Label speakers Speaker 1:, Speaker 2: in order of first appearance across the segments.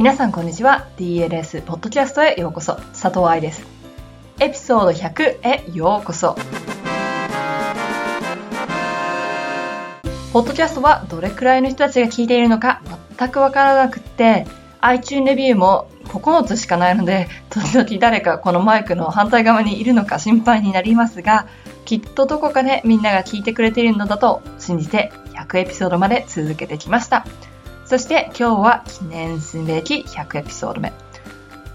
Speaker 1: 皆さんこんにちは。DLS ポッドキャストへようこそ。佐藤愛です。エピソード100へようこそ。ポッドキャストはどれくらいの人たちが聞いているのか全くわからなくって iTunes レビューも9つしかないので時々誰かこのマイクの反対側にいるのか心配になりますがきっとどこかでみんなが聞いてくれているのだと信じて100エピソードまで続けてきました。そして今日は記念すべき100エピソード目。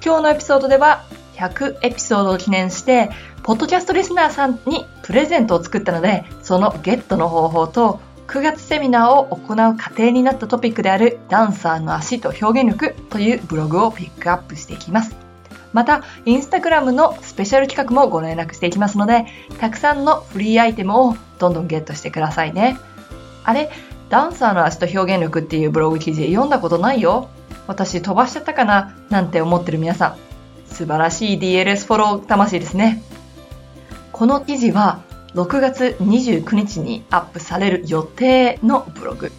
Speaker 1: 今日のエピソードでは100エピソードを記念して、ポッドキャストリスナーさんにプレゼントを作ったので、そのゲットの方法と9月セミナーを行う過程になったトピックであるダンサーの足と表現力というブログをピックアップしていきます。また、インスタグラムのスペシャル企画もご連絡していきますので、たくさんのフリーアイテムをどんどんゲットしてくださいね。あれ、ダンサーの足と表現力っていうブログ記事読んだことないよ。私飛ばしちゃったかななんて思ってる皆さん。素晴らしい DLS フォロー魂ですね。この記事は6月29日にアップされる予定のブログ。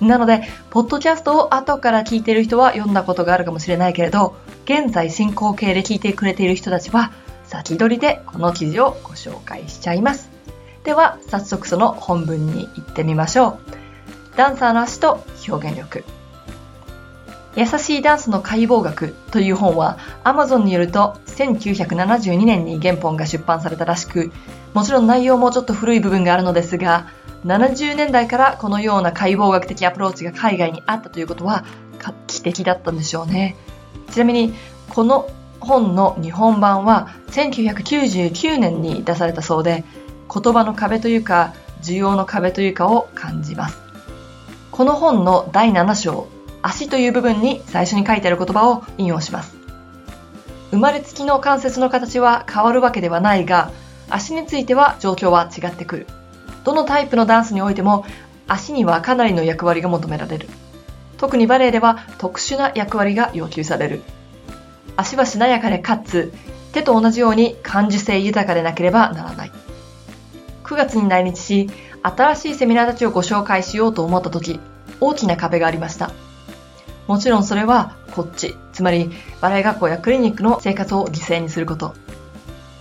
Speaker 1: なので、ポッドキャストを後から聞いてる人は読んだことがあるかもしれないけれど、現在進行形で聞いてくれている人たちは、先取りでこの記事をご紹介しちゃいます。では、早速その本文に行ってみましょう。ダンサーの足と表現力。優しいダンスの解剖学という本は Amazon によると1972年に原本が出版されたらしく、もちろん内容もちょっと古い部分があるのですが、70年代からこのような解剖学的アプローチが海外にあったということは画期的だったんでしょうね。ちなみに、この本の日本版は1999年に出されたそうで、言葉の壁というか、需要の壁というかを感じます。この本の第7章、足という部分に最初に書いてある言葉を引用します。生まれつきの関節の形は変わるわけではないが、足については状況は違ってくる。どのタイプのダンスにおいても、足にはかなりの役割が求められる。特にバレエでは特殊な役割が要求される。足はしなやかでかつ、手と同じように感受性豊かでなければならない。9月に来日し、新しいセミナーたちをご紹介しようと思った時、大きな壁がありました。もちろんそれはこっち、つまりバレエ学校やクリニックの生活を犠牲にすること。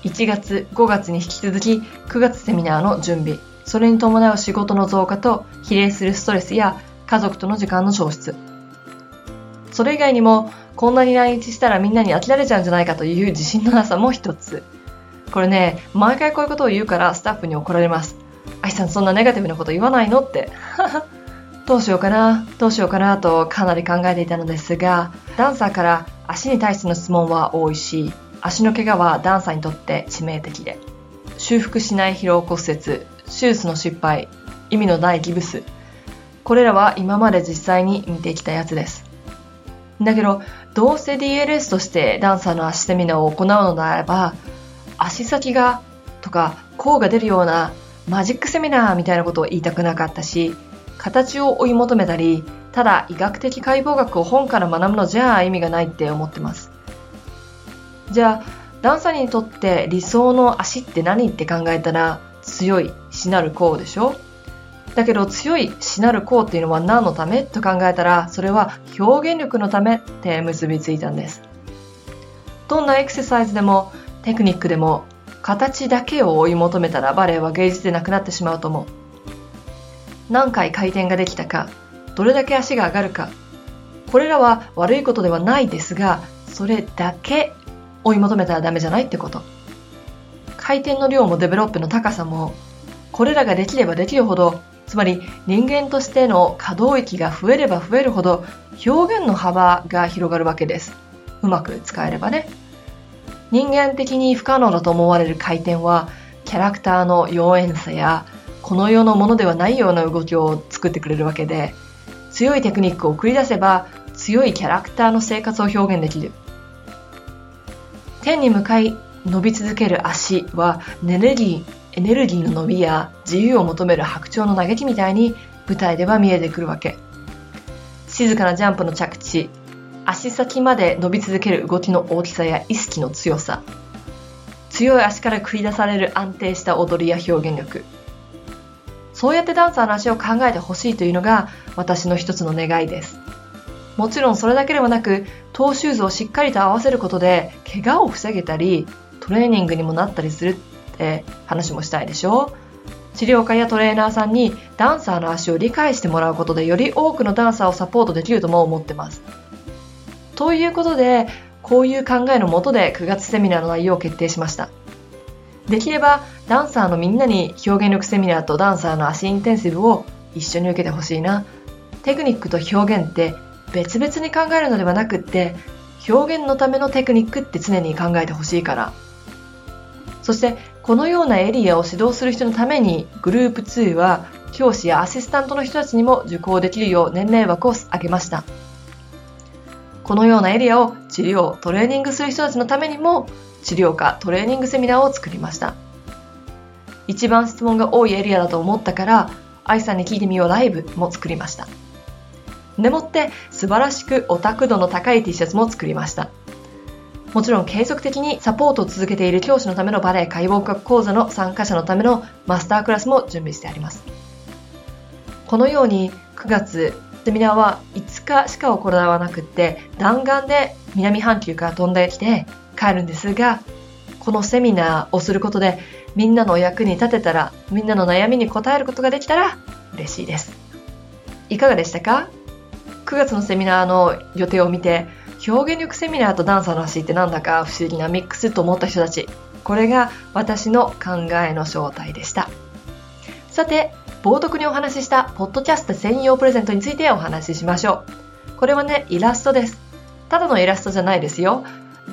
Speaker 1: 1月、5月に引き続き9月セミナーの準備、それに伴う仕事の増加と比例するストレスや家族との時間の消失。それ以外にも、こんなに来日したらみんなに飽きられちゃうんじゃないかという自信のなさも一つ。これね、毎回こういうことを言うからスタッフに怒られます。愛さんそんなネガティブなこと言わないのって。どうしようかな、どうしようかなとかなり考えていたのですが、ダンサーから足に対しての質問は多いし、足の怪我はダンサーにとって致命的で、修復しない疲労骨折、手術の失敗、意味のないギブス、これらは今まで実際に見てきたやつです。だけど、どうせ DLS としてダンサーの足セミナーを行うのであれば、足先がとか甲が出るようなマジックセミナーみたいなことを言いたくなかったし、形を追い求めたり、ただ医学的解剖学を本から学ぶのじゃあ意味がないって思ってます。じゃあ、ダンサーにとって理想の足って何って考えたら、強い、しなる甲でしょ？だけど強いしなる甲っていうのは何のためと考えたら、それは表現力のためって結びついたんです。どんなエクササイズでもテクニックでも形だけを追い求めたらバレエは芸術でなくなってしまうと思う。何回回転ができたか、どれだけ足が上がるか、これらは悪いことではないですが、それだけ追い求めたらダメじゃないってこと。回転の量もデベロップの高さも、これらができればできるほど、つまり人間としての可動域が増えれば増えるほど、表現の幅が広がるわけです。うまく使えればね。人間的に不可能だと思われる回転はキャラクターの妖艶さやこの世のものではないような動きを作ってくれるわけで強いテクニックを繰り出せば強いキャラクターの生活を表現できる。天に向かい伸び続ける足はエネルギーエネルギーの伸びや自由を求める白鳥の嘆きみたいに舞台では見えてくるわけ。静かなジャンプの着地足先まで伸び続ける動きの大きさや意識の強さ。強い足から繰り出される安定した踊りや表現力。そうやってダンサーの足を考えてほしいというのが私の一つの願いです。もちろんそれだけではなくトーシューズをしっかりと合わせることで怪我を防げたりトレーニングにもなったりするって話もしたいでしょ。治療家やトレーナーさんにダンサーの足を理解してもらうことでより多くのダンサーをサポートできるとも思ってます。ということでこういう考えのもとで9月セミナーの内容を決定しました。できればダンサーのみんなに表現力セミナーとダンサーの足インテンシブを一緒に受けてほしいな。テクニックと表現って別々に考えるのではなくって表現のためのテクニックって常に考えてほしいから。そしてこのようなエリアを指導する人のためにグループ2は教師やアシスタントの人たちにも受講できるよう年齢枠を上げました。このようなエリアを治療、トレーニングする人たちのためにも治療科、トレーニングセミナーを作りました。一番質問が多いエリアだと思ったから、愛さんに聞いてみようライブも作りました。でもって素晴らしくオタク度の高い T シャツも作りました。もちろん継続的にサポートを続けている教師のためのバレエ解剖学講座の参加者のためのマスタークラスも準備してあります。このように9月セミナーは5日しか行わなくって弾丸で南半球から飛んできて帰るんですがこのセミナーをすることでみんなのお役に立てたらみんなの悩みに答えることができたら嬉しいです。いかがでしたか？9月のセミナーの予定を見て表現力セミナーとダンサーの足ってなんだか不思議なミックスと思った人たち。これが私の考えの正体でした。さて冒頭にお話ししたポッドキャスト専用プレゼントについてお話ししましょう。これはね、イラストです。ただのイラストじゃないですよ。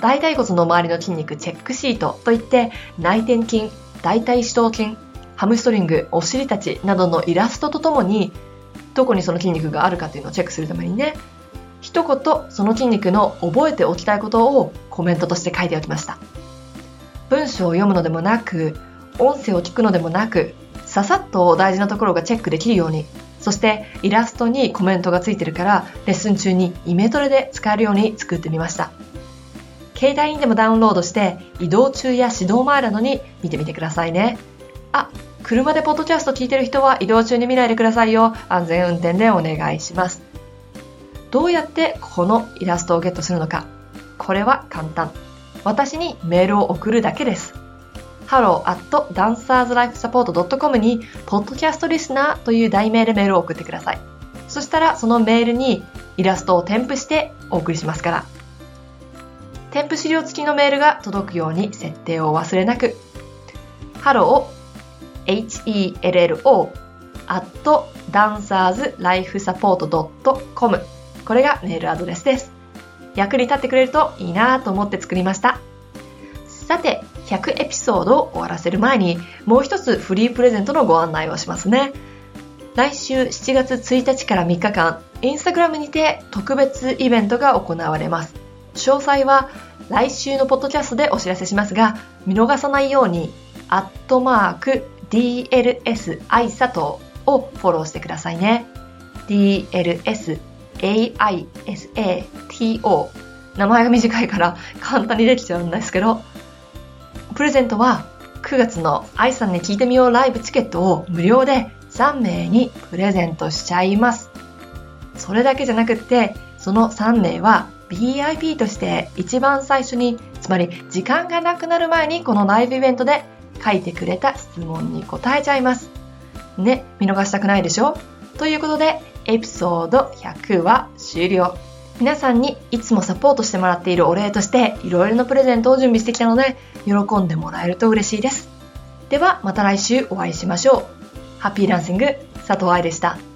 Speaker 1: 大腿骨の周りの筋肉チェックシートといって、内転筋、大腿四頭筋、ハムストリング、お尻たちなどのイラストとともに、どこにその筋肉があるかっていうのをチェックするためにね、一言その筋肉の覚えておきたいことをコメントとして書いておきました。文章を読むのでもなく、音声を聞くのでもなく、ささっと大事なところがチェックできるように。そしてイラストにコメントがついてるからレッスン中にイメトレで使えるように作ってみました。携帯にでもダウンロードして移動中や指導前などに見てみてくださいね。あ車でポッドキャスト聞いてる人は移動中に見ないでくださいよ。安全運転でお願いします。どうやってこのイラストをゲットするのか。これは簡単。私にメールを送るだけです。hello.dancerslifesupport.com に、ポッドキャストリスナーという題名でメールを送ってください。そしたら、そのメールにイラストを添付してお送りしますから。添付資料付きのメールが届くように設定を忘れなく。hello, h-e-l-l-o, at dancerslifesupport.com これがメールアドレスです。役に立ってくれるといいなと思って作りました。さて、100エピソードを終わらせる前に、もう一つフリープレゼントのご案内をしますね。来週7月1日から3日間、インスタグラムにて特別イベントが行われます。詳細は来週のポッドキャストでお知らせしますが、見逃さないように、アットマーク DLS アイサトをフォローしてくださいね。DLS AISATO 名前が短いから簡単にできちゃうんですけど、プレゼントは9月の愛さんに聞いてみようライブチケットを無料で3名にプレゼントしちゃいます。それだけじゃなくって、その3名は BIP として一番最初に、つまり時間がなくなる前にこのライブイベントで書いてくれた質問に答えちゃいます。ね、見逃したくないでしょ？ということで、エピソード100は終了。皆さんにいつもサポートしてもらっているお礼としていろいろなプレゼントを準備してきたので喜んでもらえると嬉しいです。ではまた来週お会いしましょう。ハッピーランシング佐藤愛でした。